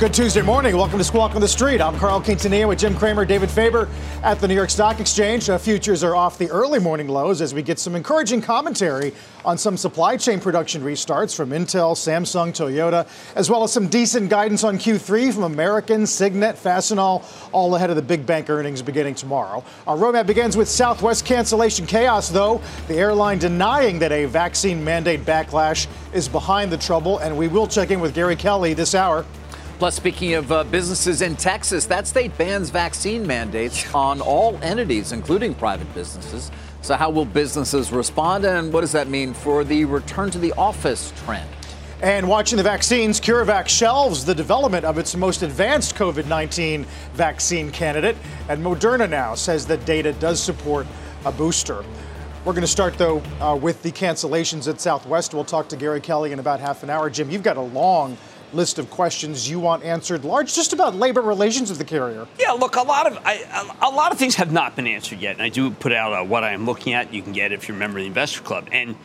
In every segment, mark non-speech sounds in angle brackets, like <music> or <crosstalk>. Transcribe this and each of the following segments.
Good Tuesday morning. Welcome to Squawk on the Street. I'm Carl Quintanilla with Jim Cramer, David Faber at the New York Stock Exchange. Uh, futures are off the early morning lows as we get some encouraging commentary on some supply chain production restarts from Intel, Samsung, Toyota, as well as some decent guidance on Q3 from American, Signet, Fastenal, all ahead of the big bank earnings beginning tomorrow. Our roadmap begins with Southwest cancellation chaos, though. The airline denying that a vaccine mandate backlash is behind the trouble, and we will check in with Gary Kelly this hour. Plus, speaking of uh, businesses in Texas, that state bans vaccine mandates on all entities, including private businesses. So, how will businesses respond, and what does that mean for the return to the office trend? And watching the vaccines, CureVac shelves the development of its most advanced COVID 19 vaccine candidate. And Moderna now says that data does support a booster. We're going to start, though, uh, with the cancellations at Southwest. We'll talk to Gary Kelly in about half an hour. Jim, you've got a long list of questions you want answered, large, just about labor relations with the carrier. Yeah, look, a lot of I, a lot of things have not been answered yet, and I do put out uh, what I am looking at. You can get if you're a member of the Investor Club, and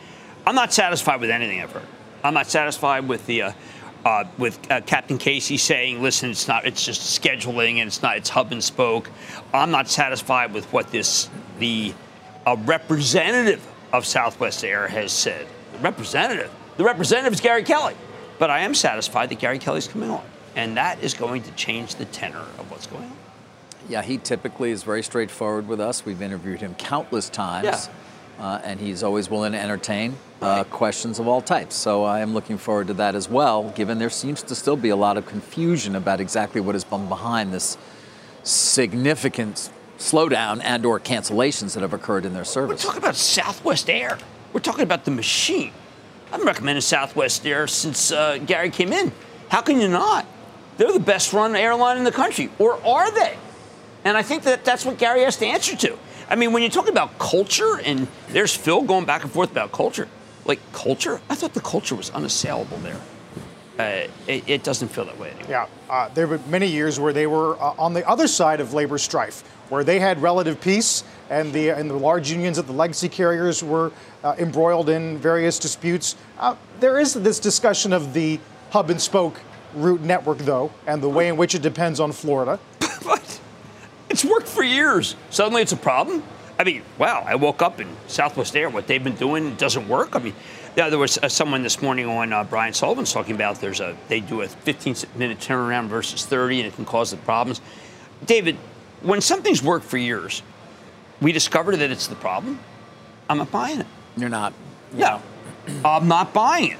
I'm not satisfied with anything I've heard. I'm not satisfied with the. Uh, uh, with uh, Captain Casey saying, "Listen, it's not. It's just scheduling, and it's not. It's hub and spoke." I'm not satisfied with what this the representative of Southwest Air has said. The representative. The representative is Gary Kelly. But I am satisfied that Gary Kelly's coming on. And that is going to change the tenor of what's going on. Yeah, he typically is very straightforward with us. We've interviewed him countless times. Yeah. Uh, and he's always willing to entertain uh, questions of all types. So I am looking forward to that as well, given there seems to still be a lot of confusion about exactly what has been behind this significant slowdown and or cancellations that have occurred in their service. We're talking about Southwest Air. We're talking about the machine. I've recommended Southwest Air since uh, Gary came in. How can you not? They're the best run airline in the country, or are they? And I think that that's what Gary has to answer to. I mean, when you're talking about culture, and there's Phil going back and forth about culture, like culture, I thought the culture was unassailable there. Uh, it, it, doesn't feel that way anymore. Yeah, uh, there were many years where they were uh, on the other side of labor strife, where they had relative peace, and the and the large unions at the legacy carriers were uh, embroiled in various disputes. Uh, there is this discussion of the hub and spoke route network, though, and the way in which it depends on Florida. <laughs> but it's worked for years. Suddenly it's a problem. I mean, wow, I woke up in Southwest Air. What they've been doing doesn't work. I mean, yeah, there was uh, someone this morning on uh, Brian Sullivan's talking about there's a they do a 15 minute turnaround versus 30, and it can cause the problems. David, when something's worked for years, we discover that it's the problem. I'm not buying it. You're not. No, <clears throat> I'm not buying it.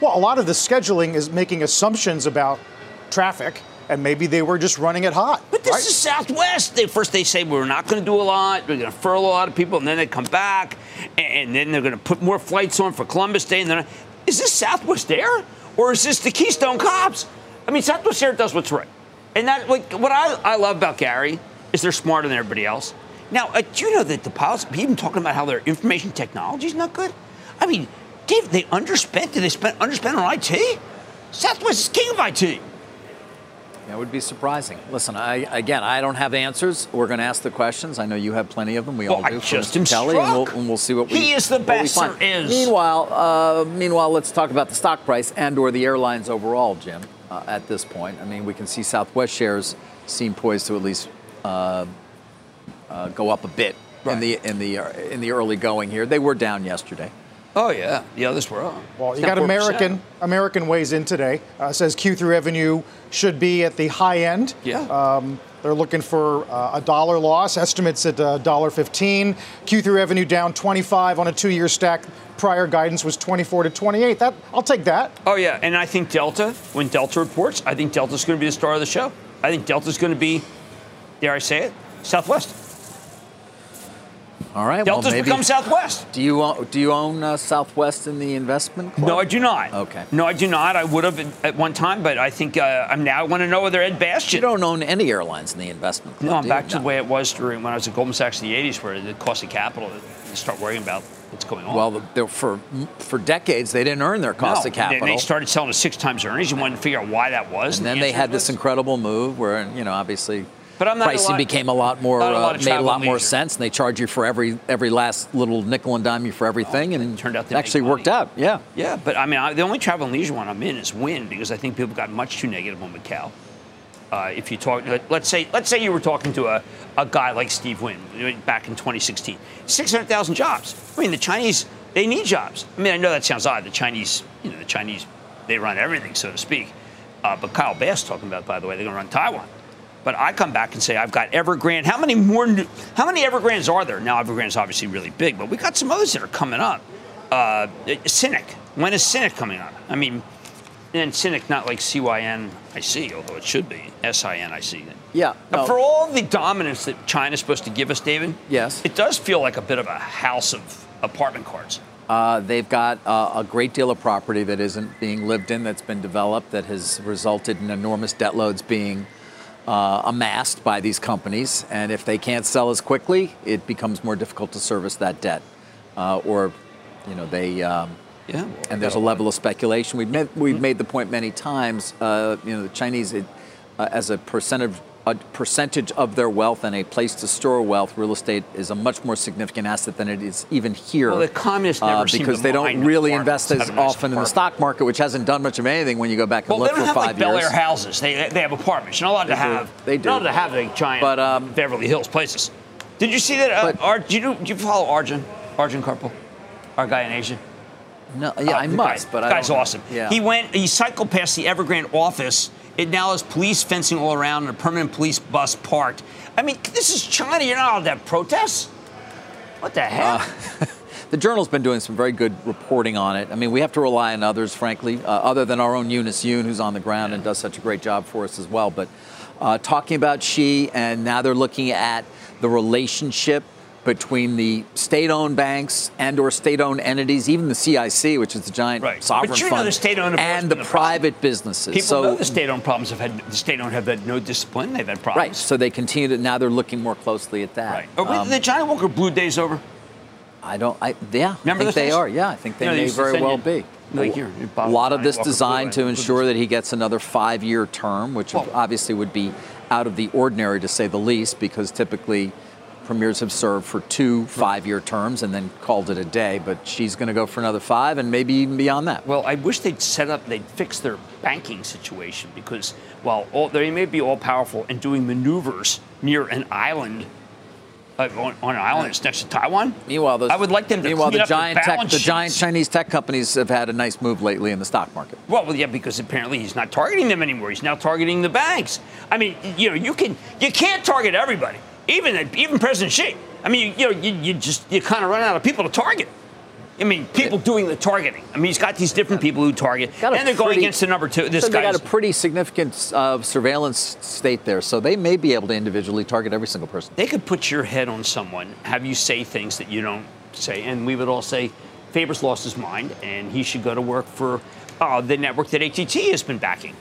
Well, a lot of the scheduling is making assumptions about traffic, and maybe they were just running it hot. But this right? is Southwest. They, first, they say we're not going to do a lot. We're going to furlough a lot of people, and then they come back, and, then they're going to put more flights on for Columbus Day. And then, is this Southwest Air, or is this the Keystone Cops? I mean, Southwest Air does what's right, and that like what I, I love about Gary is they're smarter than everybody else. Now, uh, do you know that the pilots, even talking about how their information technology is not good? I mean, Dave, they underspent. Did they spend underspend on IT? Southwest is king of IT. That would be surprising. Listen, I, again, I don't have answers. We're going to ask the questions. I know you have plenty of them. We well, all do. I just Kelly, and we'll, and we'll, see what we. He is the best there is. Meanwhile, uh, meanwhile, let's talk about the stock price and/or the airlines overall, Jim. Uh, at this point, I mean, we can see Southwest shares seem poised to at least uh, uh, go up a bit right. in the in the uh, in the early going here. They were down yesterday. Oh yeah, the others were up. Well, you got American. American weighs in today. Uh, says Q3 revenue should be at the high end. Yeah. Um, they're looking for uh, a dollar loss. Estimates at uh, dollar fifteen. Q3 revenue down 25 on a two-year stack. Prior guidance was 24 to 28. That I'll take that. Oh yeah, and I think Delta. When Delta reports, I think Delta's going to be the star of the show. I think Delta's going to be, dare I say it, Southwest. All right. Delta's well, maybe, become Southwest. Do you own, do you own uh, Southwest in the investment? Club? No, I do not. Okay. No, I do not. I would have at one time, but I think uh, I'm now. I want to know whether Ed Bastian. You don't own any airlines in the investment club. No, I'm back you? to the way it was during when I was at Goldman Sachs in the '80s, where the cost of capital. You start worrying about what's going on. Well, for for decades they didn't earn their cost no, of capital. They, they started selling at six times earnings. You wanted to figure out why that was. and then the they had this incredible move where you know obviously. But I'm not a pricing lot- became a lot more a lot uh, made a lot more leisure. sense, and they charge you for every every last little nickel and dime you for everything, and it turned out to actually worked out. Yeah. Yeah, but I mean, I, the only travel and leisure one I'm in is Wynn because I think people got much too negative on Macau. Uh, if you talk, let- let's say, let's say you were talking to a, a guy like Steve Wynn back in 2016, 600,000 jobs. I mean, the Chinese they need jobs. I mean, I know that sounds odd. The Chinese, you know, the Chinese they run everything, so to speak. Uh, but Kyle Bass talking about, by the way, they're going to run Taiwan. But I come back and say I've got Evergrande. How many more? New, how many Evergrandes are there now? Evergrande's obviously really big, but we got some others that are coming up. Uh, Sinic. When is Sinic coming up? I mean, and Sinic not like C Y N I C, although it should be S I N I C. Yeah. No. For all the dominance that China's supposed to give us, David. Yes. It does feel like a bit of a house of apartment cards. Uh, they've got uh, a great deal of property that isn't being lived in, that's been developed, that has resulted in enormous debt loads being uh, amassed by these companies. And if they can't sell as quickly, it becomes more difficult to service that debt. Uh, or, you know, they. Um, Yeah. and there's a level of speculation. We've made, we've made the point many times. Uh, you know, the Chinese, it, uh, as a percentage a percentage of their wealth and a place to store wealth, real estate is a much more significant asset than it is even here. Well, the communists never uh, because to they don't really invest as Have a nice often in the stock market, which hasn't done much of anything when you go back and Well, look they for have five like Bel. Air houses. They, they have apartments. You're not allowed to They do. have. They do. Not allowed to have like giant But, um, Beverly Hills places. Did you see that? Uh, But- Ar- do you do you follow Arjun? Arjun Kharpal, our guy in Asia. No, yeah, Uh, I must, guy, but I guy's awesome. Yeah. He went. He cycled past the Evergrande office. It now has police fencing all around and a permanent police bus parked. I mean, this is China. You're not allowed to have protests. What the hell? Uh, <laughs> The Journal's been doing some very good reporting on it. I mean, we have to rely on others, frankly, uh, other than our own Eunice Yoon, who's on the ground and does such a great job for us as well. But uh, talking about Xi, and now they're looking at the relationship between the state-owned banks and/or state-owned entities, even the CIC, which is the giant Right. sovereign But you know fund, the state-owned and the the problem. private businesses. People so, know the state-owned problems have had the state-owned have had no discipline. They've had problems. right. So they continue to now they're looking more closely at that. Right. Are we, Um, the Johnnie Walker Blue Days over? I don't. I yeah. Remember I think they days? are. Yeah, I think they You know, may very well you- be. like, a here, you a lot of this Walker designed Blue to ensure that he gets another five-year term, which Well- obviously would be out of the ordinary to say the least, because typically premiers have served for two five-year terms and then called it a day. But Xi's going to go for another five, and maybe even beyond that. Well, I wish they'd set up, they'd fix their banking situation because while all, they may be all powerful and doing maneuvers near an island, uh, on, on an island that's next to Taiwan. Meanwhile, those, I would like them to meanwhile the giant tech, balance the giant. Chinese tech companies have had a nice move lately in the stock market. Well, well, yeah, because apparently he's not targeting them anymore. He's now targeting the banks. I mean, you know, you can you can't target everybody, even even President Xi. I mean, you, you know, you, you just you kind of run out of people to target. I mean, people doing the targeting. I mean, he's got these different people who target, and they're going against the number two. This so they got a pretty significant uh, surveillance state there, so they may be able to individually target every single person. they could put your head on someone, have you say things that you don't say, and we would all say, Faber's lost his mind, and he should go to work for uh, the network that AT&T has been backing.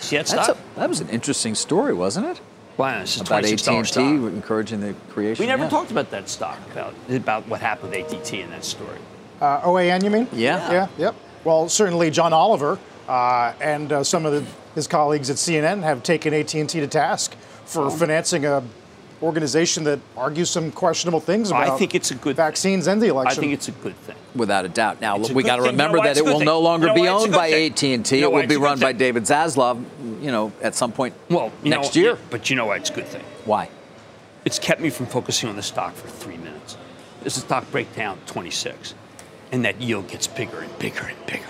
See that stuff? a, that was an interesting story, wasn't it? Wow, it's a About AT&T stock. encouraging the creation. We never yeah. talked about that stock, about, about what happened with AT&T in that story. Uh, OAN, you mean? Yeah. Yeah, yep. Well, certainly John Oliver uh, and uh, some of the, his colleagues at CNN have taken AT&T to task for Oh. financing a organization that argues some questionable things I about think it's a good thing. vaccines and the election. I think it's a good thing. Without a doubt. Now It's we got to thing. You know remember that it will thing? no longer You know be why it's a owned by thing? AT&T. You know it will be run by thing? David Zaslav. You know, at some point Well, next know, year. yeah, but you know why it's a good thing? Why? It's kept me from focusing on the stock for three minutes. This is stock breakdown 26, and that yield gets bigger and bigger and bigger.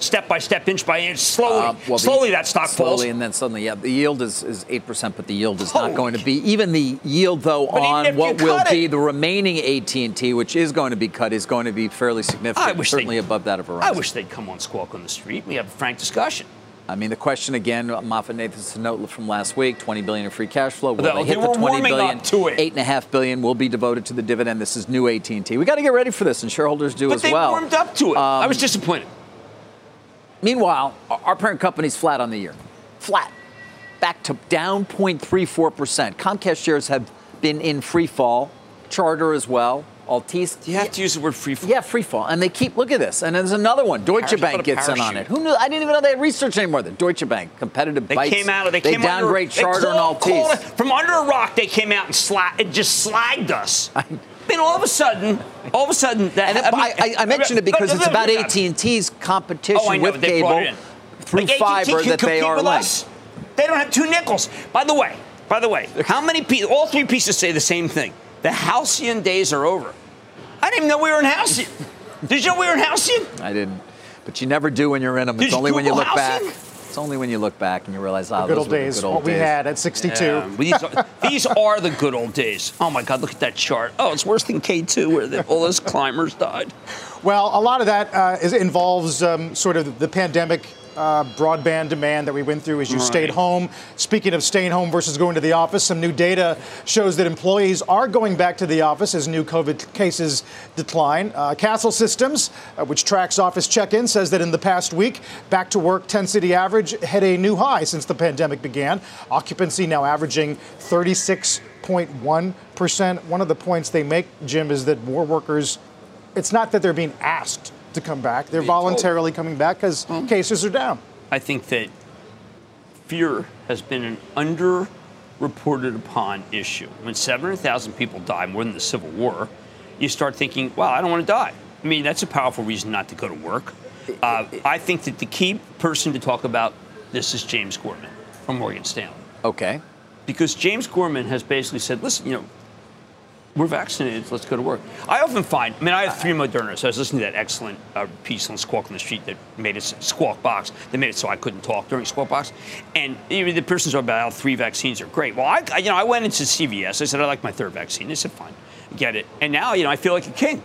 Step by step, inch by inch, slowly, Uh, well, the- slowly that stock slowly, falls. and then suddenly, yeah, the yield is is eight percent, but the yield is Holy not going to be even the yield though But on what will cut be the remaining AT and T, which is going to be cut, is going to be fairly significant. I wish certainly they- above that of Verizon. I wish they'd come on Squawk on the Street. We have a frank discussion. I mean, the question again, Moffett Nathanson note from last week: 20 billion in free cash flow. Will They- they they hit the were 20 warming billion? to it. Eight and a half billion will be devoted to the dividend. This is new AT&T. We got to get ready for this, and shareholders do But as they well. warmed up to it. I Um, was disappointed. Meanwhile, our parent company's flat on the year. Flat. Back to down 0.34%. Comcast shares have been in free fall. Charter as well. Altice. You have to use the word free. fall? Yeah, free fall. And they keep, look at this. And there's another one. Deutsche Parachute, Bank gets in on it. Who knew? I didn't even know they had research anymore. The Deutsche Bank, competitive They bites. came out of they, they came under- downgrade they Charter called- and Altice. called from under a rock. They came out and sla- and just slagged us. <laughs> I mean, all of a sudden, all of a sudden, that And it- I, I, I mention it because it's about AT&T's competition Oh, with cable through Like, fiber that they are with us. They don't have two nickels. By the way, by the way, how many pieces? All three pieces say the same thing. The halcyon days are over. I didn't even know we were in halcyon. Did you know we were in halcyon? I didn't. But you never do when you're in them. Did It's you only when you look back. Housing? It's only when you look back and you realize, ah, Good those old were the days, good old what we had at 62. Yeah, these, are, <laughs> these are the good old days. Oh my God, look at that chart. Oh, it's worse than K2 where the, all those climbers died. Well, a lot of that uh, is, involves um, sort of the pandemic uh, broadband demand that we went through as you stayed home. Speaking of staying home versus going to the office, some new data shows that employees are going back to the office as new COVID cases decline. Uh, Kastle Systems, uh, which tracks office check-in, says that in the past week, back to work 10 city average hit a new high since the pandemic began. Occupancy now averaging 36.1%. One of the points they make, Jim, is that more workers it's not that they're being asked to come back. They're voluntarily coming back because cases are down. I think that fear has been an underreported upon issue. When 700,000 people die more than the Civil War, you start thinking, wow, I don't want to die. I mean, that's a powerful reason not to go to work. Uh, I think that the key person to talk about this is James Gorman from Morgan Stanley. Okay. Because James Gorman has basically said, listen, you know, we're vaccinated, let's go to work. I often find, I mean, I have three Moderna, so I was listening to that excellent uh, piece on Squawk on the Street that made it Squawk Box, that made it so I couldn't talk during Squawk Box. And you know, the person's talking about how three vaccines are great. Well, I, you know, I went into CVS, I said, I like my third vaccine. They said, fine, get it. And now, you know, I feel like a king.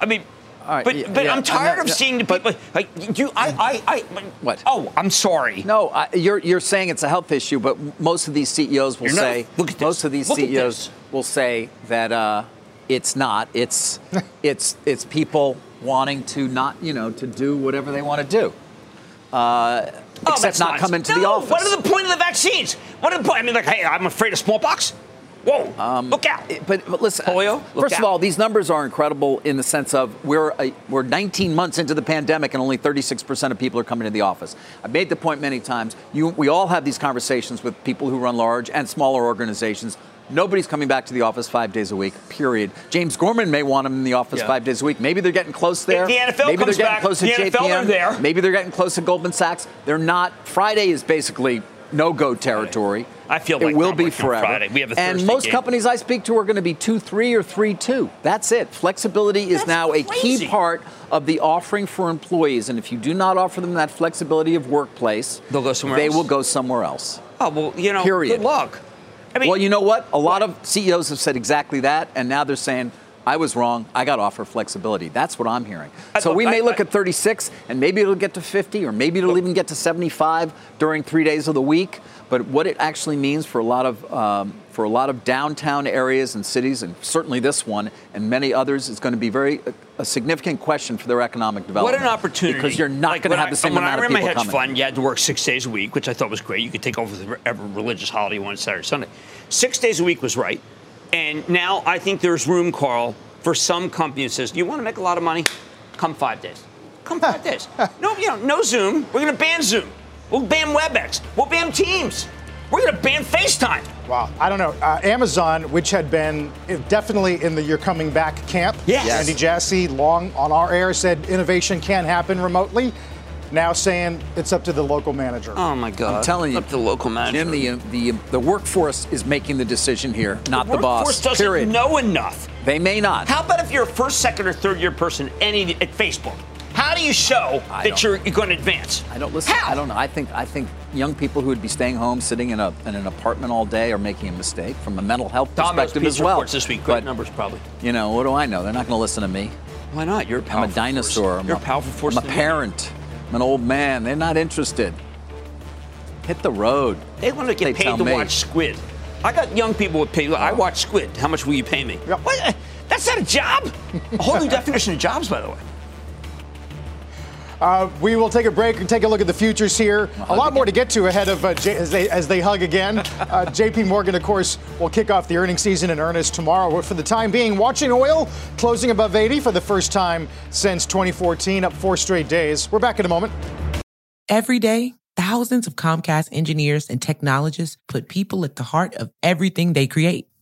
I mean, right, but, yeah, but yeah, I'm tired not- of seeing the people, like, you, I, I, I, What? Oh, I'm sorry. No, I, you're you're saying it's a health issue, but most of these CEOs will You're not- say look at this. most of these Look CEOs will say that uh, it's not. It's <laughs> it's it's people wanting to not you know to do whatever they want to do, uh, Oh, except not nice. come into no, the office. What are the point of the vaccines? What are the point? I mean, like, hey, I'm afraid of smallpox. Whoa, um, look out! But, but listen, Polio? Uh, look first of all, these numbers are incredible in the sense of we're a, we're 19 months into the pandemic and only 36% of people are coming to the office. I've made the point many times. You, we all have these conversations with people who run large and smaller organizations. Nobody's coming back to the office five days a week. Period. James Gorman may want them in the office Yeah. five days a week. Maybe they're getting close there. the NFL Maybe comes they're getting back, close to the NFL are there. Maybe they're getting close to Goldman Sachs. They're not. Friday is basically no-go territory. I feel it like will be forever. Friday. We have a and most game. companies I speak to are going to be two three or three two. That's it. Flexibility is That's now a key part of the offering for employees. And if you do not offer them that flexibility of workplace, They'll go somewhere They else? will go somewhere else. Oh well, you know, Period. good luck. I mean, well, you know what? A lot What? of CEOs have said exactly that, and now they're saying. I was wrong. I got offer flexibility. That's what I'm hearing. I- So we I- may look I- at 36, and maybe it'll get to 50, or maybe it'll even get to 75 during three days of the week. But what it actually means for a lot of um, for a lot of downtown areas and cities, and certainly this one and many others, is going to be very a, a significant question for their economic development. What an opportunity! Because you're not Like, going to have the same when amount I of ran people my hedge coming. fund, you had to work six days a week, which I thought was great. You could take over whatever religious holiday one Saturday, Sunday. Six days a week was right. And now I think there's room, Carl, for some company that says, do "You want to make a lot of money? Come five days. Come five <laughs> days. No, you know, no Zoom. We're going to ban Zoom. We'll ban WebEx. We'll ban Teams. We're going to ban FaceTime. Wow, I don't know. Uh, Amazon, which had been definitely in the "you're coming back" camp, Yes. Yes. Andy Jassy, long on our air, said innovation can happen remotely. Now saying it's up to the local manager. Oh my God! I'm telling you, up to the local manager. Jim, the, the the workforce is making the decision here, not the, boss. workforce doesn't period. know enough. They may not. How about if you're a first, second, or third year person any at Facebook? How do you show I that you're, you're going to advance? I don't listen. How? I don't know. I think I think young people who would be staying home, sitting in a in an apartment all day, are making a mistake from a mental health Domino's perspective Pizza as well. reports this week. Great But, numbers, probably. You know, what do I know? They're not going to listen to me. Why not? You're a I'm a dinosaur. Force. I'm You're a powerful force. I'm a in the parent. I'm an old man. They're not interested. Hit the road. They want to get They paid to me. watch Squid. I got young people with pay. I watch Squid. How much will you pay me? Yep. What? That's not a job. a whole new <laughs> definition of jobs, by the way. Uh, we will take a break and take a look at the futures here. A lot more to get to ahead of uh, J- as, they, as they hug again. Uh, <laughs> JP Morgan, of course, will kick off the earnings season in earnest tomorrow. But for the time being, watching oil closing above 80 for the first time since 2014, up four straight days. We're back in a moment. Every day, thousands of Comcast engineers and technologists put people at the heart of everything they create.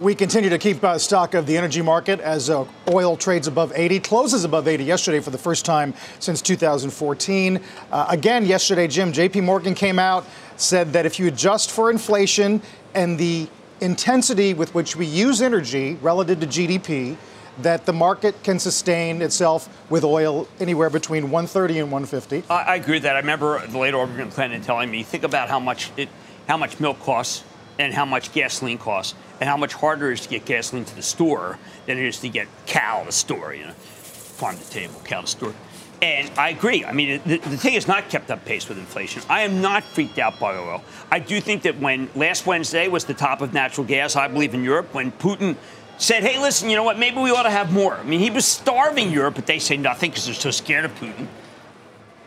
We continue to keep uh, stock of the energy market as uh, oil trades above 80, closes above 80 yesterday for the first time since 2014. Uh, again, yesterday, Jim, JP Morgan came out, said that if you adjust for inflation and the intensity with which we use energy relative to GDP, that the market can sustain itself with oil anywhere between 130 and 150. I, I agree with that. I remember the late Aubrey McClendon telling me, think about how much it, how much milk costs and how much gasoline costs and how much harder it is to get gasoline to the store than it is to get cow to the store, you know, farm to table, cow to store. And I agree. I mean, the, the thing has not kept up pace with inflation. I am not freaked out by oil. I do think that when last Wednesday was the top of natural gas, I believe in Europe, when Putin said, hey, listen, you know what, maybe we ought to have more. I mean, he was starving Europe, but they say nothing because they're so scared of Putin.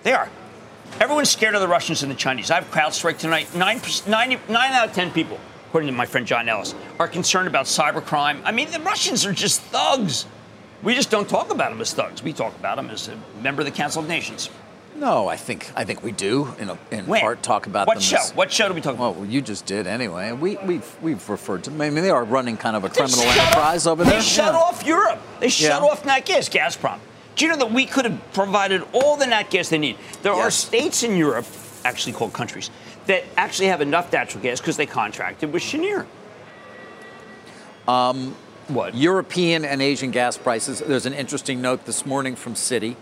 They are. Everyone's scared of the Russians and the Chinese. I have CrowdStrike tonight. Nine, nine, nine out of ten people, according to my friend John Ellis, are concerned about cybercrime. I mean, the Russians are just thugs. We just don't talk about them as thugs. We talk about them as a member of the Council of Nations. No, I think I think we do in, a, in When? part talk about what them show? as- what show do we talk about? Well, you just did anyway. We, we've we've referred to. I mean, they are running kind of a criminal enterprise off, over there. they shut Yeah. off Europe. They shut Yeah. off nat gas, Gazprom. Do you know that we could have provided all the nat gas they need? There are states in Europe, actually called countries, that actually have enough natural gas because they contracted with Cheniere. Um, what? European and Asian gas prices. There's an interesting note this morning from Citi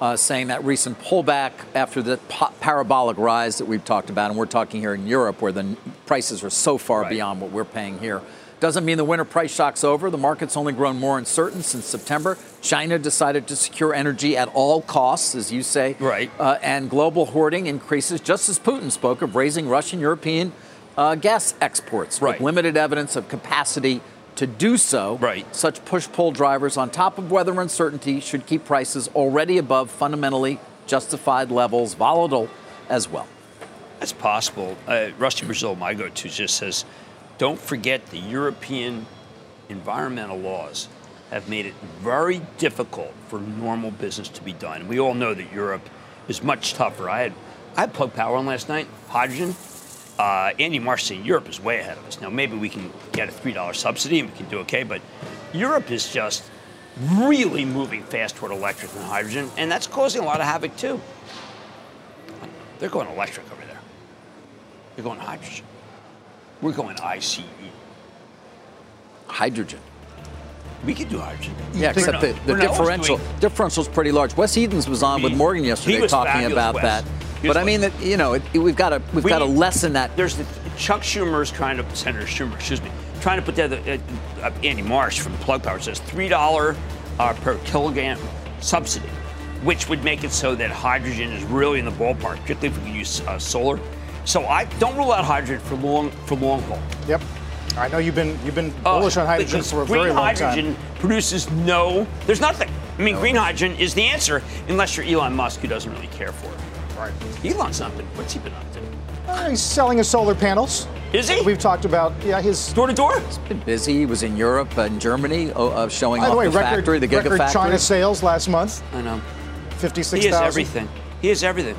uh, saying that recent pullback after the pa- parabolic rise that we've talked about, and we're talking here in Europe where the n- prices are so far Right. beyond what we're paying here. Doesn't mean the winter price shock's over. The market's only grown more uncertain since September. China decided to secure energy at all costs, as you say. Right. Uh, and global hoarding increases, just as Putin spoke of raising Russian European uh, gas exports Right. with limited evidence of capacity to do so. Right. Such push pull drivers, on top of weather uncertainty, should keep prices already above fundamentally justified levels, volatile as well. That's possible. Uh, Rusty Braziel, my go to, just says don't forget the European environmental laws have made it very difficult for normal business to be done. We all know that Europe is much tougher. I had I plug power on last night, hydrogen. Uh, Andy Marsh saying Europe is way ahead of us. Now maybe we can get a three dollar subsidy and we can do okay, but Europe is just really moving fast toward electric and hydrogen, and that's causing a lot of havoc too. They're going electric over there. They're going hydrogen. We're going ICE. Hydrogen. We could do hydrogen. Yeah, except not- the, the differential differential's pretty large. Wes Edens was on with Morgan yesterday talking about that. He But I mean that you know it, we've got to we've We got to lessen that. There's the Chuck Schumer's trying to Senator Schumer, excuse me, trying to put together uh, uh, Andy Marsh from Plug Power says three dollar uh, per kilogram subsidy, which would make it so that hydrogen is really in the ballpark, particularly if we can use uh, solar. So I don't rule out hydrogen for long for long haul. Yep. I know you've been you've been bullish on hydrogen because for a very long time. Green hydrogen produces no. There's nothing. I mean, green hydrogen is the answer, unless you're Elon Musk, who doesn't really care for it. Right. Elon's not been. What's he been up to? Uh, he's selling his solar panels. Is he? We've talked about yeah his. Door to door. He's been busy. He was in Europe and Germany uh, uh, showing By off the way, the record, factory, the record Gigafactory. China sales last month, I know. fifty-six He has thousand. everything. He has everything.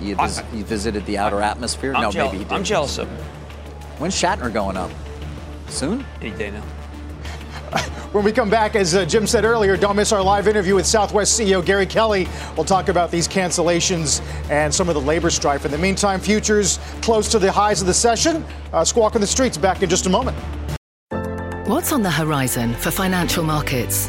He, vis- he visited the outer atmosphere. I'm, no, jeal- maybe he did. I'm jealous of him. When's Shatner going up? Soon? Any day now. When we come back, as uh, Jim said earlier, don't miss our live interview with Southwest CEO Gary Kelly. We'll talk about these cancellations and some of the labor strife. In the meantime, futures close to the highs of the session. Uh, squawk on the streets back in just a moment. What's on the horizon for financial markets?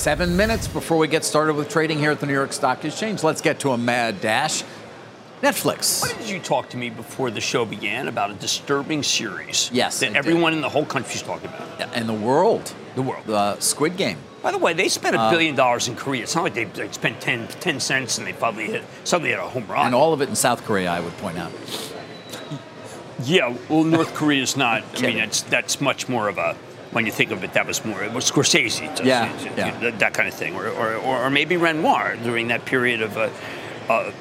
Seven minutes before we get started with trading here at the New York Stock Exchange. Let's get to a mad dash. Netflix. Why did you talk to me before the show began about a disturbing series? Yes, That did. everyone in the whole country's talking about. Yeah, And the world. The world. The Squid Game. By the way, they spent a Uh, billion dollars in Korea. It's not like they, they spent 10, 10 cents and they probably hit suddenly hit a home run. And all of it in South Korea, I would point out. Yeah, well, North Korea is not. I mean, that's that's much more of a. When you think of it, that was more. It was Scorsese, Yeah, yeah. that, that kind of thing, or, or, or, or maybe Renoir during that period of. Uh, uh,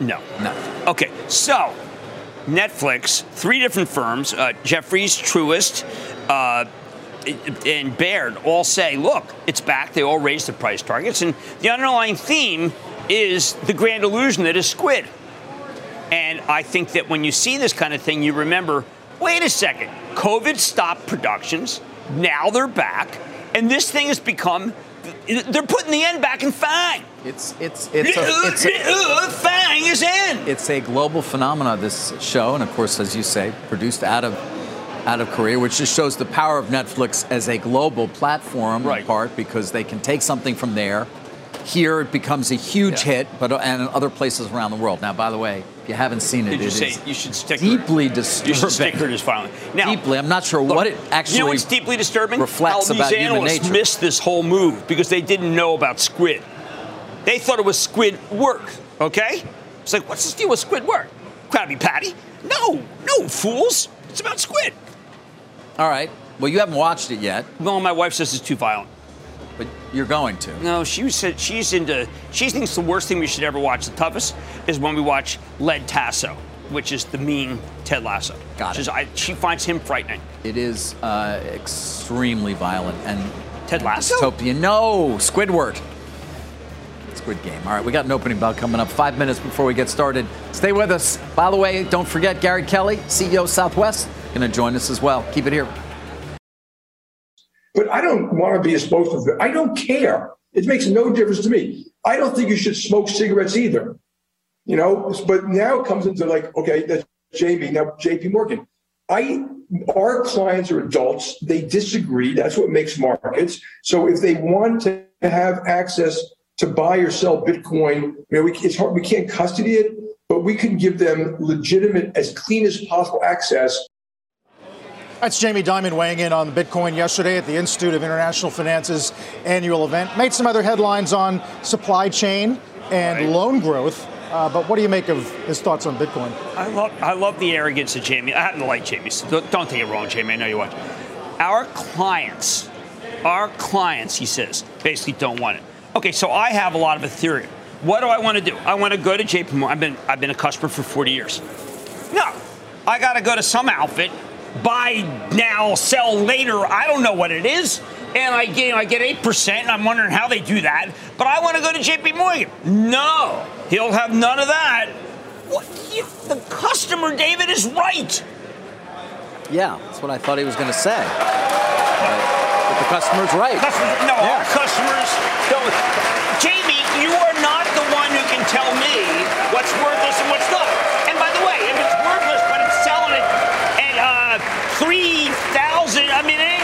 no. No. Okay, so Netflix, three different firms, uh, Jefferies, Truist, uh, and Baird all say, look, it's back. They all raised the price targets. And the underlying theme is the grand illusion that is squid. And I think that when you see this kind of thing, you remember wait a second, COVID stopped productions. Now they're back. And this thing has become, they're putting the end back in Fang. It's it's it's a, uh, it's a, uh, Fang is in. it's a global phenomenon. This show, and of course, as you say, produced out of out of Korea, which just shows the power of Netflix as a global platform, Right. in part because they can take something from there. Here, it becomes a huge Yeah. hit, but and in other places around the world. Now, by the way, if you haven't seen it, Did you it say is you should stick deeply You disturbing. should stick her this filing. Now, deeply, I'm not sure Look, what it actually. You know what's deeply disturbing? reflects How these about human analysts nature. missed this whole move because they didn't know about squid. They thought it was squid work. Okay? It's like, what's this deal with Squidward? Krabby Patty? No, no, fools. It's about squid. All right. Well, you haven't watched it yet, No, my wife says it's too violent. You're going to. No, she said she's into. She thinks the worst thing we should ever watch, the toughest, is when we watch Led Tasso, which is the mean Ted Lasso. Got She it. I, she finds him frightening. It is uh, extremely violent and Ted Lasso? dystopian. No, Squidward. Squid Game. All right, we got an opening bell coming up five minutes before we get started. Stay with us. By the way, don't forget Gary Kelly, CEO Southwest, going to join us as well. Keep it here. But I don't want to be a spokesman. For, I don't care. It makes no difference to me. I don't think you should smoke cigarettes either. You know, but now it comes into like, okay, that's Jamie, now JP Morgan. I our clients are adults. They disagree. That's what makes markets. So if they want to have access to buy or sell Bitcoin, you know, we, it's hard. We can't custody it, but we can give them legitimate, as clean as possible access That's Jamie Dimon weighing in on Bitcoin yesterday at the Institute of International Finance's annual event. Made some other headlines on supply chain and Right. loan growth. Uh, but what do you make of his thoughts on Bitcoin? I love I love the arrogance of Jamie. I happen to like Jamie. So don't, take it wrong, Jamie. I know you watch. Our clients, our clients, he says, basically don't want it. Okay, so I have a lot of Ethereum. What do I want to do? I want to go to JP Morgan. I've been I've been a customer for 40 years. No, I got to go to some outfit, buy now, sell later. I don't know what it is. And I get, I get 8%, and I'm wondering how they do that. But I want to go to JP Morgan. No, he'll have none of that. What? You, the customer, David, is right. Yeah, that's what I thought he was going to say. But the customer's right. Customers, no, Yeah. our customers don't. Jamie, you are not the one who can tell me what's worthless and what's not. And by the way, if it's worthless, but it's selling it at uh, three thousand, I mean, it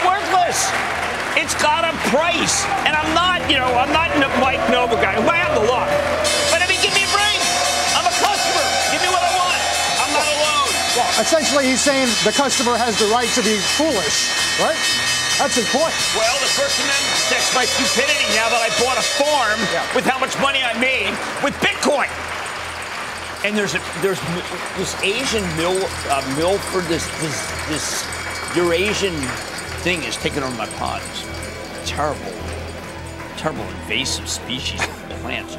worthless. It's got a price, and I'm not, you know, I'm not a Mike Nova guy. I have the luck, but I mean, give me a break. I'm a customer. Give me what I want. I'm not alone. Essentially, he's saying the customer has the right to be foolish, right? That's his point. Well, the First Amendment protects my stupidity now that I bought a farm Yeah. with how much money I made with Bitcoin. And there's a there's this Asian mill uh, milfoil this this this Eurasian thing is taking over my ponds. Terrible, terrible invasive species of plants.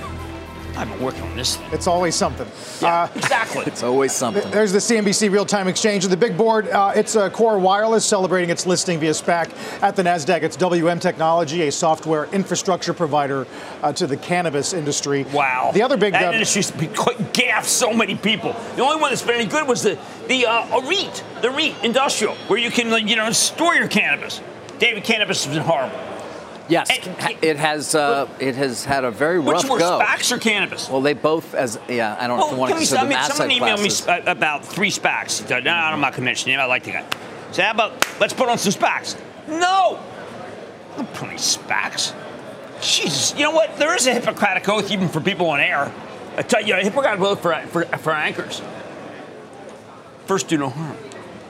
I've been working on this thing. It's always something. Yeah, Uh, exactly. <laughs> It's always something. There's the CNBC real-time exchange. The big board, uh, it's uh, KORE Wireless celebrating its listing via SPAC at the Nasdaq. It's WM Technology, a software infrastructure provider uh, to the cannabis industry. Wow. The other big that industry's been quite gaffed so many people. The only one that's been any good was the the uh, a REIT, the REIT industrial, where you can you know store your cannabis. David, cannabis has been horrible. Yes, And- it has. Uh, it has had a very Which rough were go. SPACs or cannabis? Well, they both, as yeah, I don't know Well, want to consider I them mean, asset someone emailed me classes. uh, about three SPACs. No, I'm not going to mention them. I like the guy. So how about let's put on some SPACs? No, I'm not putting SPACs. Jesus, you know what? There is a Hippocratic oath even for people on air. I tell you, a Hippocratic oath for, for, for anchors. First, do no harm.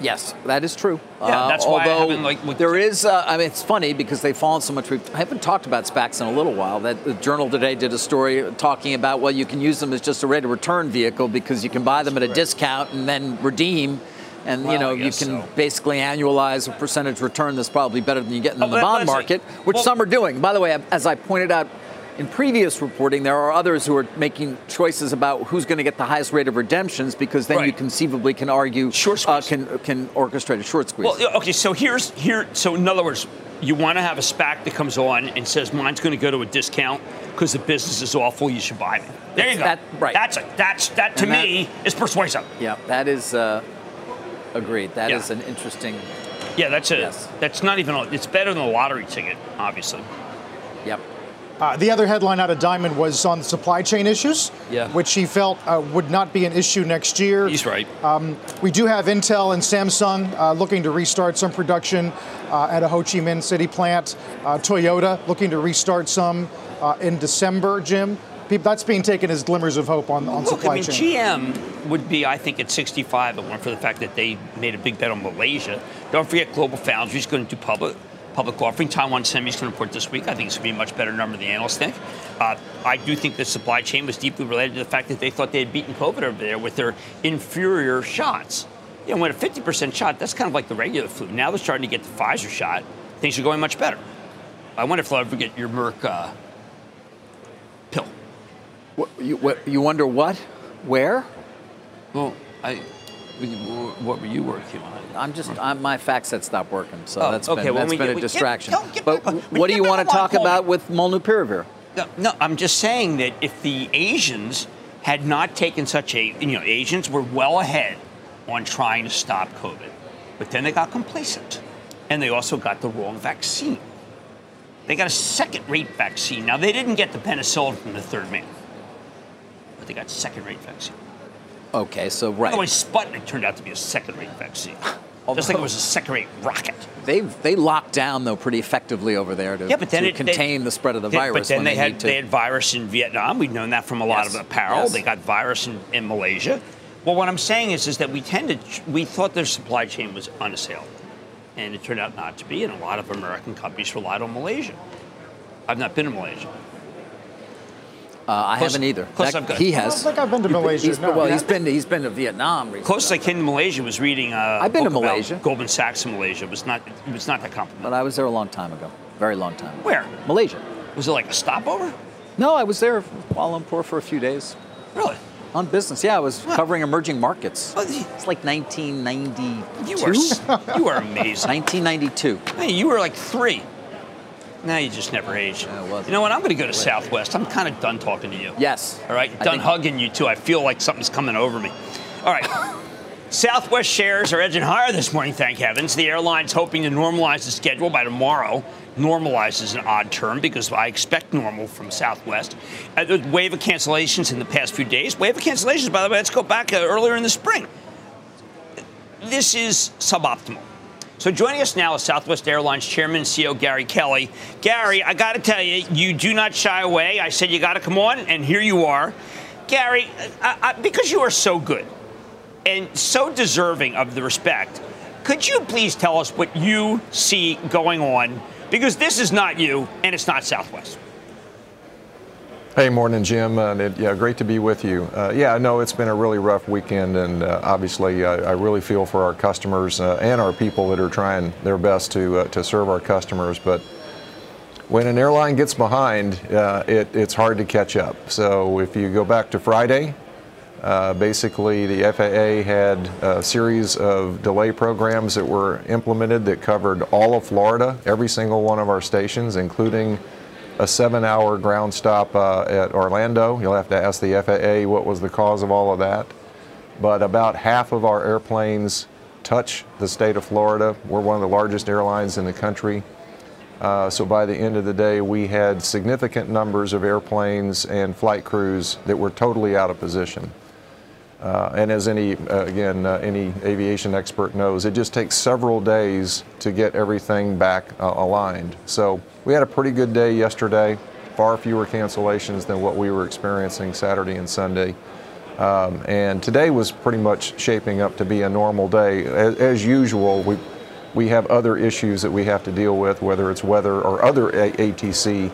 Yes, that is true. Yeah, that's why I although haven't, like, there is, uh, I mean, it's funny because they've fallen so much. We've, I haven't talked about SPACs in a little while. That the Journal today did a story talking about well, you can use them as just a rate of return vehicle because you can buy them at a discount and then redeem. And you know you can so. basically annualize a percentage return that's probably better than you get in Oh, the bond market, which Well- some are doing. By the way, as I pointed out in previous reporting, there are others who are making choices about who's going to get the highest rate of redemptions because then you conceivably can argue Short uh, can can orchestrate a short squeeze. Well, okay. So here's here. So in other words, you want to have a SPAC that comes on and says mine's going to go to a discount because the business is awful. You should buy me. There you go. That- right. That's a, that's that to And me is persuasive. Yeah, that is uh, agreed. That is Yeah. an interesting. Yeah, that's a Yes. that's not even. A, it's better than a lottery ticket, obviously. Yep. Uh, the other headline out of Dimon was on supply chain issues, Yeah. which he felt uh, would not be an issue next year. He's right. We do have Intel and Samsung uh, looking to restart some production uh, at a Ho Chi Minh City plant. Uh, Toyota looking to restart some uh, in December, Jim. That's being taken as glimmers of hope on, on Look, supply I mean, chain. GM would be, I think, at 65, but one for the fact that they made a big bet on Malaysia. Don't forget, Global Foundries going to do public public offering. Taiwan Semi is going to report this week. I think it's going to be a much better number than the analysts think. Uh, I do think the supply chain was deeply related to the fact that they thought they had beaten COVID over there with their inferior shots. You know, when a 50% shot, that's kind of like the regular flu. Now they're starting to get the Pfizer shot. Things are going much better. I wonder if they'll ever get your Merck uh, pill. What, you, what, you wonder what? Where? Well, I. What were you working on? I'm just I'm, my FactSet stopped working, so Oh, that's okay, been, well, that's been get- a distraction. get but what do you want to talk about with molnupiravir? No, no, I'm just saying that if the Asians had not taken such a, you know, Asians were well ahead on trying to stop COVID, but then they got complacent, and they also got the wrong vaccine. They got a second-rate vaccine. Now they didn't get the penicillin from the third man, but they got second-rate vaccine. Okay, so right. By the way, Sputnik turned out to be a second-rate vaccine, <laughs> just like it was a second-rate rocket. they they locked down though pretty effectively over there to, Yeah, but then to it, contain they, the spread of the they- virus. But then when they, had they had virus in Vietnam. We've known that from a lot Yes, of apparel. yes. They got virus in, in Malaysia. Well, what I'm saying is, is that we tended we thought their supply chain was unassailable, and it turned out not to be. And a lot of American companies relied on Malaysia. I've not been to Malaysia. Uh, I close- haven't either. close That- I've got- he I don't has. think I've been to Malaysia. He's, no. well, he's been to, he's been to Vietnam recently. Closest I came to Malaysia was reading. Uh, I've been to book about Malaysia. Goldman Sachs in Malaysia. It was not. It was not that company. but. I was there a long time ago, very long time. ago. Where Malaysia. was it? Like a stopover? No, I was there in Kuala Lumpur for a few days Really? on business. Yeah, I was covering emerging markets. Oh, It's like 1992. You are you are amazing. <laughs> 1992. Hey, you were like three. Now you just never age. Yeah. You know what? I'm going to go to Southwest. I'm kind of done talking to you. Yes. All right, done hugging you too. I feel like something's coming over me. All right. <laughs> Southwest shares are edging higher this morning, thank heavens. The airline's hoping to normalize the schedule by tomorrow. Normalize is an odd term because I expect normal from Southwest. Uh, the wave of cancellations in the past few days. Wave of cancellations, by the way, let's go back uh, earlier in the spring. This is suboptimal. So joining us now is Southwest Airlines Chairman and CEO Gary Kelly. Gary, I got to tell you, you do not shy away. I said you got to come on, and here you are. Gary, I, I, because you are so good and so deserving of the respect, could you please tell us what you see going on? Because this is not you, and it's not Southwest. Hey, morning, Jim. Uh, it, yeah, great to be with you. Uh, yeah, know it's been a really rough weekend, and uh, obviously, I really feel for our customers uh, and our people that are trying their best to uh, to serve our customers. But when an airline gets behind, uh, it, it's hard to catch up. So if you go back to Friday, basically, the FAA had a series of delay programs that were implemented that covered all of Florida, every single one of our stations, including a seven hour ground stop uh, at Orlando. You'll have to ask the FAA what was the cause of all of that. But about half of our airplanes touch the state of Florida. We're one of the largest airlines in the country. Uh, so by the end of the day, we had significant numbers of airplanes and flight crews that were totally out of position. Uh, and as any, uh, again, uh, any aviation expert knows, it just takes several days to get everything back uh, aligned. So we had a pretty good day yesterday, far fewer cancellations than what we were experiencing Saturday and Sunday. Um, and today was pretty much shaping up to be a normal day. As, as, usual, we, we have other issues that we have to deal with, whether it's weather or other a- ATC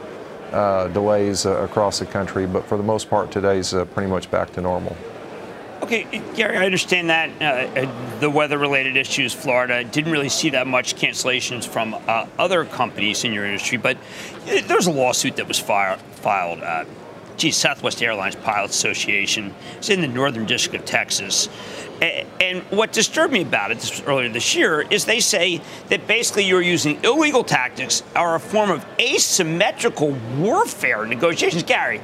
uh, delays uh, across the country. But for the most part, today's pretty much back to normal. Okay, Gary, I understand that uh, uh, the weather-related issues, Florida didn't really see that much cancellations from uh, other companies in your industry, but there's a lawsuit that was filed. filed uh, geez, Southwest Airlines Pilots Association. It's in the Northern District of Texas. And what disturbed me about it this earlier this year is they say that basically you're using illegal tactics are a form of asymmetrical warfare negotiations. Gary,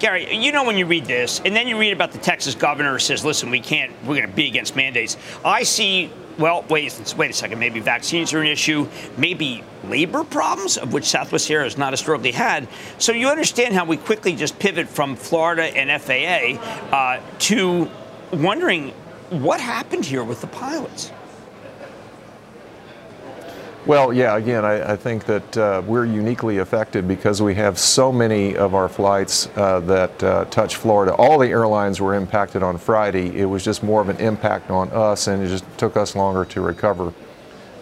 Gary, you know when you read this, and then you read about the Texas governor says, "Listen, we can't. We're going to be against mandates." I see. Well, wait, wait a second. Maybe vaccines are an issue. Maybe labor problems, of which Southwest Air has not historically had. So you understand how we quickly just pivot from Florida and FAA uh, to wondering what happened here with the pilots. Well, yeah, again, I, I think that uh, we're uniquely affected because we have so many of our flights uh, that uh, touch Florida. All the airlines were impacted on Friday. It was just more of an impact on us, and it just took us longer to recover.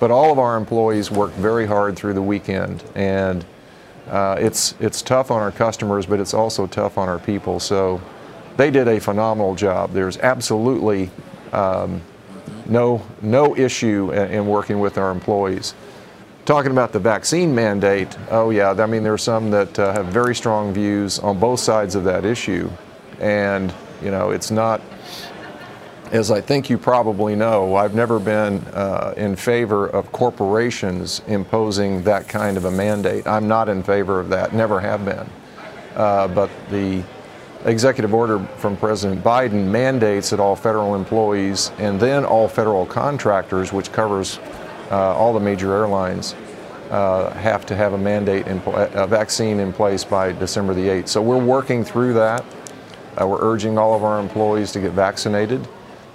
But all of our employees worked very hard through the weekend, and uh, it's, it's tough on our customers, but it's also tough on our people. So they did a phenomenal job. There's absolutely um, no, no issue in, in working with our employees. Talking about the vaccine mandate, oh yeah, I mean there are some that uh, have very strong views on both sides of that issue, and you know it's not. As I think you probably know, I've never been uh, in favor of corporations imposing that kind of a mandate. I'm not in favor of that, never have been. Uh, but the executive order from President Biden mandates that all federal employees and then all federal contractors, which covers all the major airlines uh, have to have a mandate, in, a vaccine in place by December the 8th. So we're working through that. Uh, we're urging all of our employees to get vaccinated.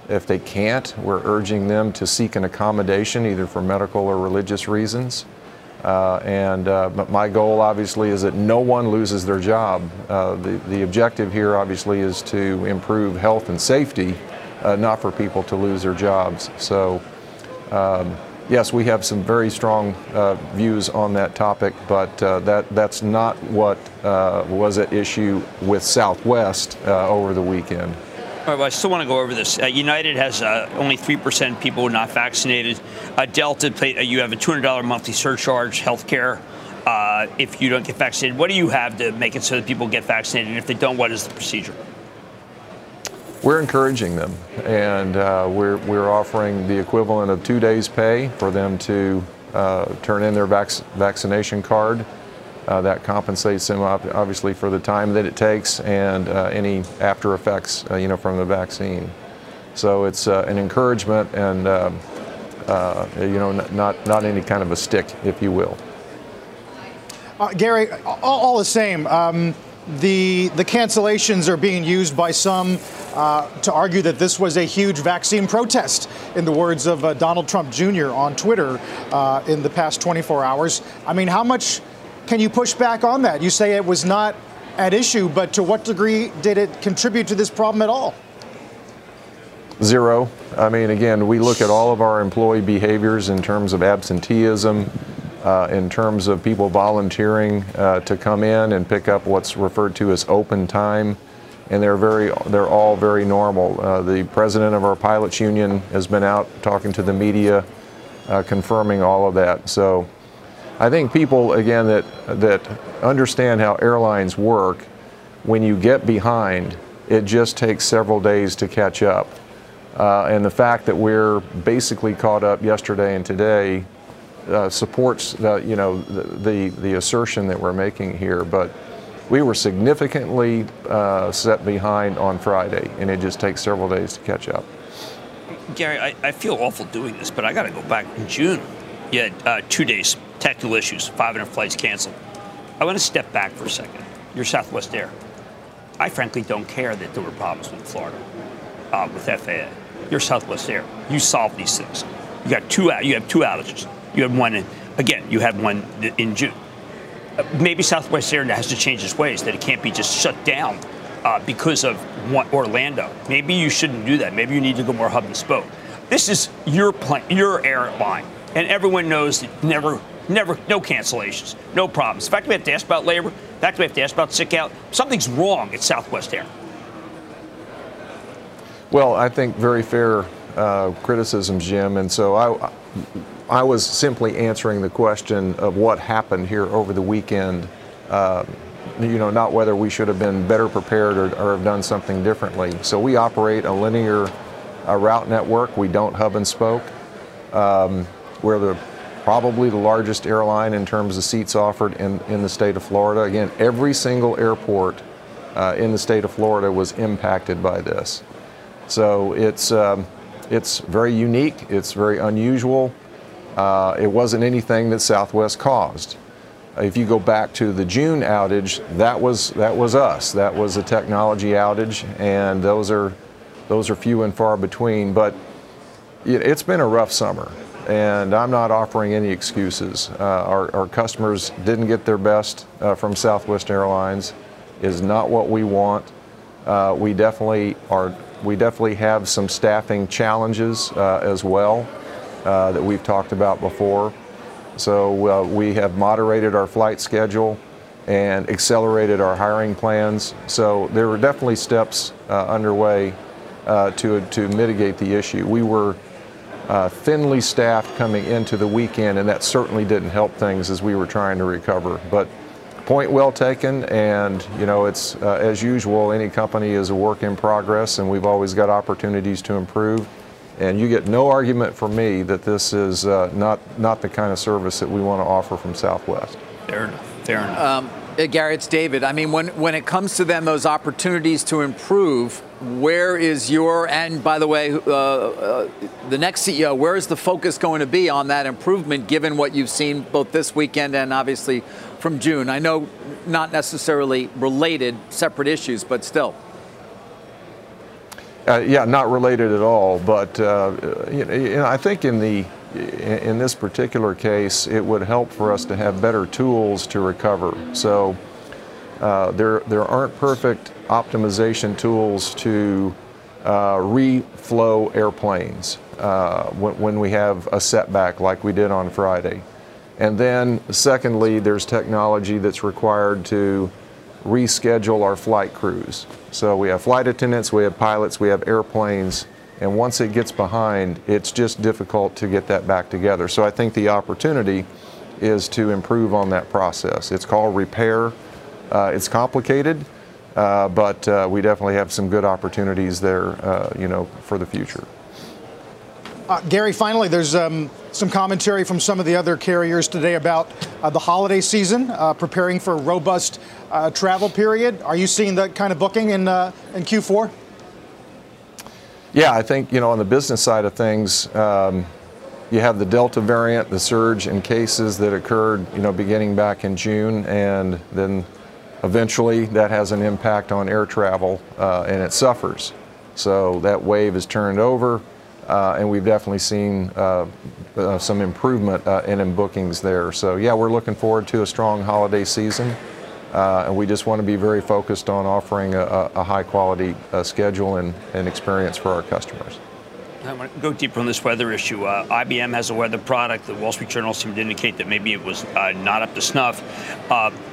If they can't, we're urging them to seek an accommodation either for medical or religious reasons. Uh, and uh, my goal, obviously, is that no one loses their job. Uh, the, the objective here, obviously, is to improve health and safety, uh, not for people to lose their jobs. So, um, yes, we have some very strong uh, views on that topic, but uh, that that's not what uh, was at issue with Southwest uh, over the weekend. All right, well, I still want to go over this. Uh, United has uh, only 3% people not vaccinated. Delta, you have a $200 monthly surcharge, health care. if you don't get vaccinated, what do you have to make it so that people get vaccinated? And if they don't, what is the procedure? We're encouraging them, and uh, we're, we're offering the equivalent of two days' pay for them to uh, turn in their vac- vaccination card. Uh, that compensates them obviously for the time that it takes and uh, any after effects, uh, you know, from the vaccine. So it's uh, an encouragement and, um, you know, not, not any kind of a stick, if you will. Gary, all, all, the same, um, the, the cancellations are being used by some uh, to argue that this was a huge vaccine protest, in the words of uh, Donald Trump Jr. on Twitter uh, in the past 24 hours. I mean, how much can you push back on that? You say it was not at issue, but to what degree did it contribute to this problem at all? Zero. I mean, again, we look at all of our employee behaviors in terms of absenteeism, uh, in terms of people volunteering uh, to come in and pick up what's referred to as open time and they're very they're all very normal. Uh, the president of our pilots union has been out talking to the media, uh, confirming all of that. So, I think people again that that understand how airlines work, when you get behind, it just takes several days to catch up. Uh, and the fact that we're basically caught up yesterday and today uh, supports the, you know the, the the assertion that we're making here, but we were significantly uh, set behind on Friday, and it just takes several days to catch up. Gary, I, I feel awful doing this, but I got to go back in June. You had uh, two days, technical issues, 500 flights canceled. I want to step back for a second. You're Southwest Air. I frankly don't care that there were problems with Florida, uh, with FAA. You're Southwest Air. You solve these things. You got two. You have two outages. You had one in, again. You had one in June maybe Southwest Air now has to change its ways, that it can't be just shut down uh, because of Orlando. Maybe you shouldn't do that. Maybe you need to go more hub and spoke. This is your plane, your airline, and everyone knows that never, never, no cancellations, no problems. In fact, we have to ask about labor. In fact, we have to ask about sick out. Something's wrong at Southwest Air. Well, I think very fair uh, criticisms, Jim, and so I I was simply answering the question of what happened here over the weekend. Uh, you know, not whether we should have been better prepared or, or have done something differently. So we operate a linear uh, route network. We don't hub and spoke. Um, we're the probably the largest airline in terms of seats offered in, in the state of Florida. Again, every single airport uh, in the state of Florida was impacted by this. So it's um, it's very unique. It's very unusual. Uh, it wasn't anything that Southwest caused. If you go back to the June outage, that was that was us. That was a technology outage, and those are those are few and far between. But it's been a rough summer, and I'm not offering any excuses. Uh, our, our, customers didn't get their best uh, from Southwest Airlines. Is not what we want. Uh, we definitely are. We definitely have some staffing challenges uh, as well. Uh, that we've talked about before. So uh, we have moderated our flight schedule and accelerated our hiring plans. So there were definitely steps uh, underway uh, to, to mitigate the issue. We were uh, thinly staffed coming into the weekend, and that certainly didn't help things as we were trying to recover. But point well taken, and you know, it's uh, as usual, any company is a work in progress, and we've always got opportunities to improve. And you get no argument from me that this is uh, not, not the kind of service that we want to offer from Southwest. Fair enough. Fair enough. Um, uh, Gary, it's David. I mean, when, when it comes to them, those opportunities to improve, where is your, and by the way, uh, uh, the next CEO, where is the focus going to be on that improvement given what you've seen both this weekend and obviously from June? I know not necessarily related, separate issues, but still. Uh, yeah, not related at all. But uh, you know, I think in the in this particular case, it would help for us to have better tools to recover. So uh, there there aren't perfect optimization tools to uh, reflow airplanes uh, when, when we have a setback like we did on Friday. And then, secondly, there's technology that's required to reschedule our flight crews. So we have flight attendants, we have pilots, we have airplanes, and once it gets behind, it's just difficult to get that back together. So I think the opportunity is to improve on that process. It's called repair. Uh, it's complicated, uh, but uh, we definitely have some good opportunities there, uh, you know, for the future. Uh, Gary, finally, there's um, some commentary from some of the other carriers today about uh, the holiday season, uh, preparing for a robust uh, travel period. Are you seeing that kind of booking in, uh, in Q4? Yeah, I think, you know, on the business side of things, um, you have the Delta variant, the surge in cases that occurred, you know, beginning back in June, and then eventually that has an impact on air travel, uh, and it suffers. So that wave is turned over, uh, and we've definitely seen uh, uh some improvement uh, in, in bookings there. So yeah, we're looking forward to a strong holiday season. Uh, and we just want to be very focused on offering a, a high quality uh, schedule and, and experience for our customers. I want to go deeper on this weather issue. IBM has a weather product. The Wall Street Journal seemed to indicate that maybe it was not up to snuff.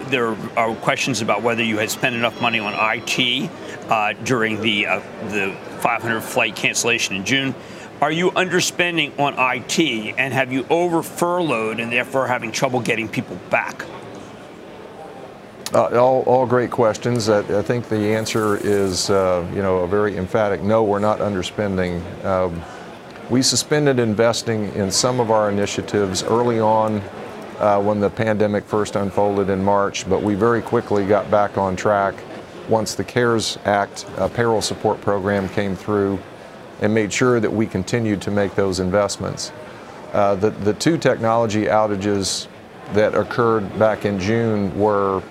There are questions about whether you had spent enough money on IT during the the 500 flight cancellation in June. Are you underspending on IT, and have you over furloughed and therefore having trouble getting people back? Uh, all, all, great questions. I, I, think the answer is, uh, you know, a very emphatic no. We're not underspending. Um, we suspended investing in some of our initiatives early on uh, when the pandemic first unfolded in March, but we very quickly got back on track once the CARES Act uh, payroll support program came through, and made sure that we continued to make those investments. Uh, the the two technology outages that occurred back in June were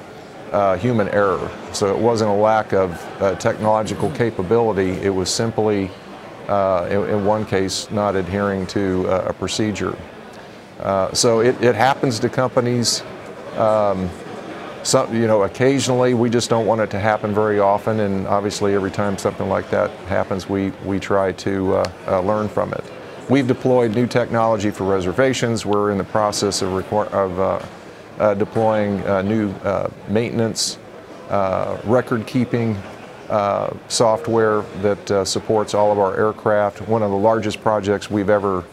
uh, human error. So it wasn't a lack of uh, technological capability, it was simply, uh, in, in, one case, not adhering to uh, a procedure. Uh, so it, it, happens to companies. Um, some, you know, occasionally we just don't want it to happen very often, and obviously every time something like that happens, we, we try to uh, learn from it. We've deployed new technology for reservations. We're in the process of, of uh, deploying uh, new uh, maintenance, record keeping software that supports all of our aircraft. One of the largest projects we've ever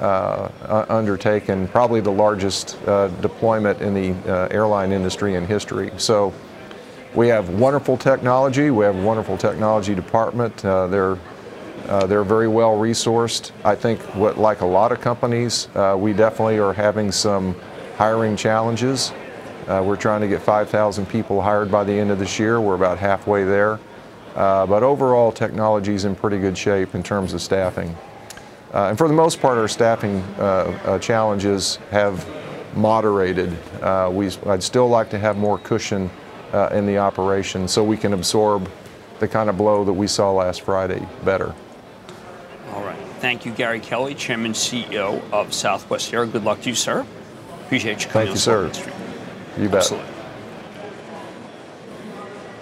uh, undertaken, probably the largest uh, deployment in the uh, airline industry in history. So we have wonderful technology. We have a wonderful technology department. they're they're very well resourced. I think, what, like a lot of companies, we definitely are having some hiring challenges. Uh, we're trying to get 5,000 people hired by the end of this year. We're about halfway there. Uh, but overall, technology is in pretty good shape in terms of staffing. Uh, and for the most part, our staffing uh, uh, challenges have moderated. Uh, we, I'd still like to have more cushion in the operation so we can absorb the kind of blow that we saw last Friday better. All right. Thank you, Gary Kelly, Chairman CEO of Southwest Air. Good luck to you, sir. Appreciate you coming. Thank you, sir. You bet. Absolutely.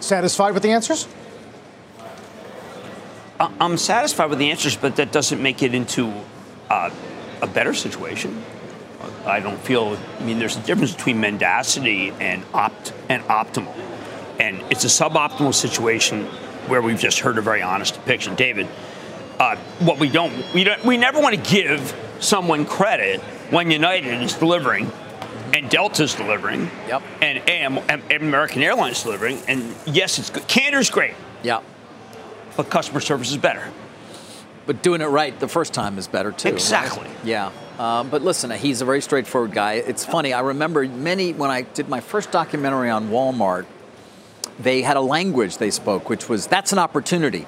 Satisfied with the answers? I'm satisfied with the answers, but that doesn't make it into uh, a better situation. I don't feel. I mean, there's a difference between mendacity and opt and optimal, and it's a suboptimal situation where we've just heard a very honest depiction. David, uh, what we don't, we don't, we never want to give someone credit when United is delivering and Delta's delivering, yep. and AM, American Airlines delivering, and yes, it's good. Candor's great. Yeah. But customer service is better. But doing it right the first time is better too. Exactly. Right? Yeah. Um, but listen, he's a very straightforward guy. It's funny. I remember many when I did my first documentary on Walmart. They had a language they spoke, which was that's an opportunity.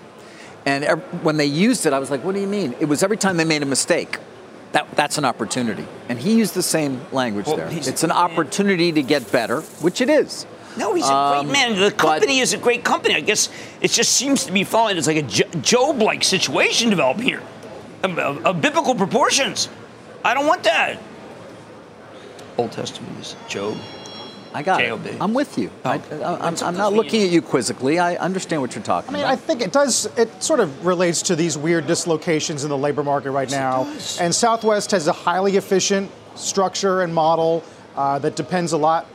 And when they used it, I was like, what do you mean? It was every time they made a mistake that, that's an opportunity. And he used the same language well, there. It's an opportunity to get better, which it is. No, he's a um, great man. The company is a great company. I guess it just seems to be falling. It's like a Job like situation developing here of, biblical proportions. I don't want that. Old Testament is Job. I got J-O-B. it. I'm with you. Oh. I, am not looking at you quizzically. I understand what you're talking I mean, about. I think it does, it sort of relates to these weird dislocations in the labor market right now. And Southwest has a highly efficient structure and model uh, that depends a lot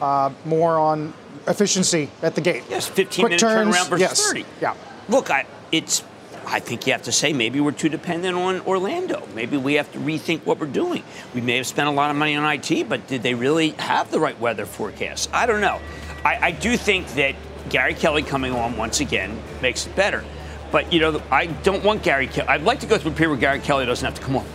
uh, more on efficiency at the gate. Yes, 15 Quick minute turns, turnaround versus yes. 30. Yeah. Look, I, it's I think you have to say maybe we're too dependent on Orlando. Maybe we have to rethink what we're doing. We may have spent a lot of money on IT, but did they really have the right weather forecast? I don't know. I, I do think that Gary Kelly coming on once again makes it better. But, you know, I don't want Gary Kelly. I'd like to go through a period where Gary Kelly doesn't have to come on.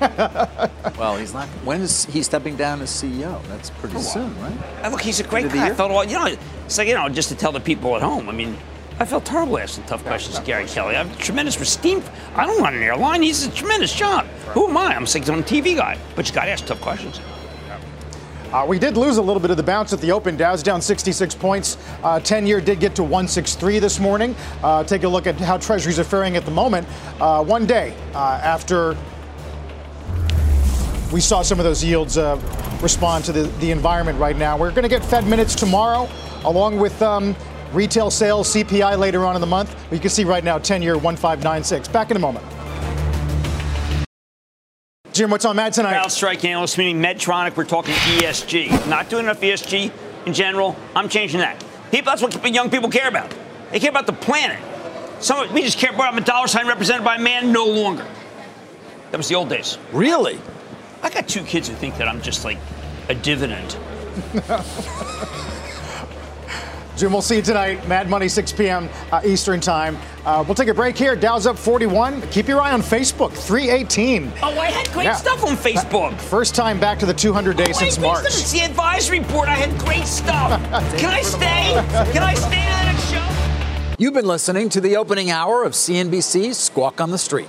Well, he's not. When is he stepping down as CEO? That's pretty oh, soon, right? look, he's a great guy. I thought, well, you know, it's like you know, just to tell the people at home. I mean, I felt terrible asking tough questions to Gary Kelly. I have tremendous esteem. I don't run an airline. He's a tremendous job. Who am I? I'm a six-on TV guy. But you got to ask tough questions. Uh, we did lose a little bit of the bounce at the open. Dow's down 66 points. Uh, 10 year did get to 163 this morning. Uh, take a look at how treasuries are faring at the moment. Uh, one day uh, after we saw some of those yields uh, respond to the, the environment right now. We're going to get Fed minutes tomorrow, along with um, retail sales, CPI later on in the month. But You can see right now 10 year 1596. Back in a moment. Jim, what's on Mad tonight? strike analyst meeting Medtronic. We're talking ESG. Not doing enough ESG in general. I'm changing that. People, that's what young people care about. They care about the planet. Some, we just care about a dollar sign represented by a man no longer. That was the old days. Really? I got two kids who think that I'm just like a dividend. Jim, we'll see you tonight. Mad Money, 6 p.m. Uh, Eastern Time. Uh, we'll take a break here. Dow's up 41. Keep your eye on Facebook, 318. Oh, I had great yeah. stuff on Facebook. First time back to the 200 days oh, since March. It's the advisory board. I had great stuff. Can I stay? Can I stay to the next show? You've been listening to the opening hour of CNBC's Squawk on the Street.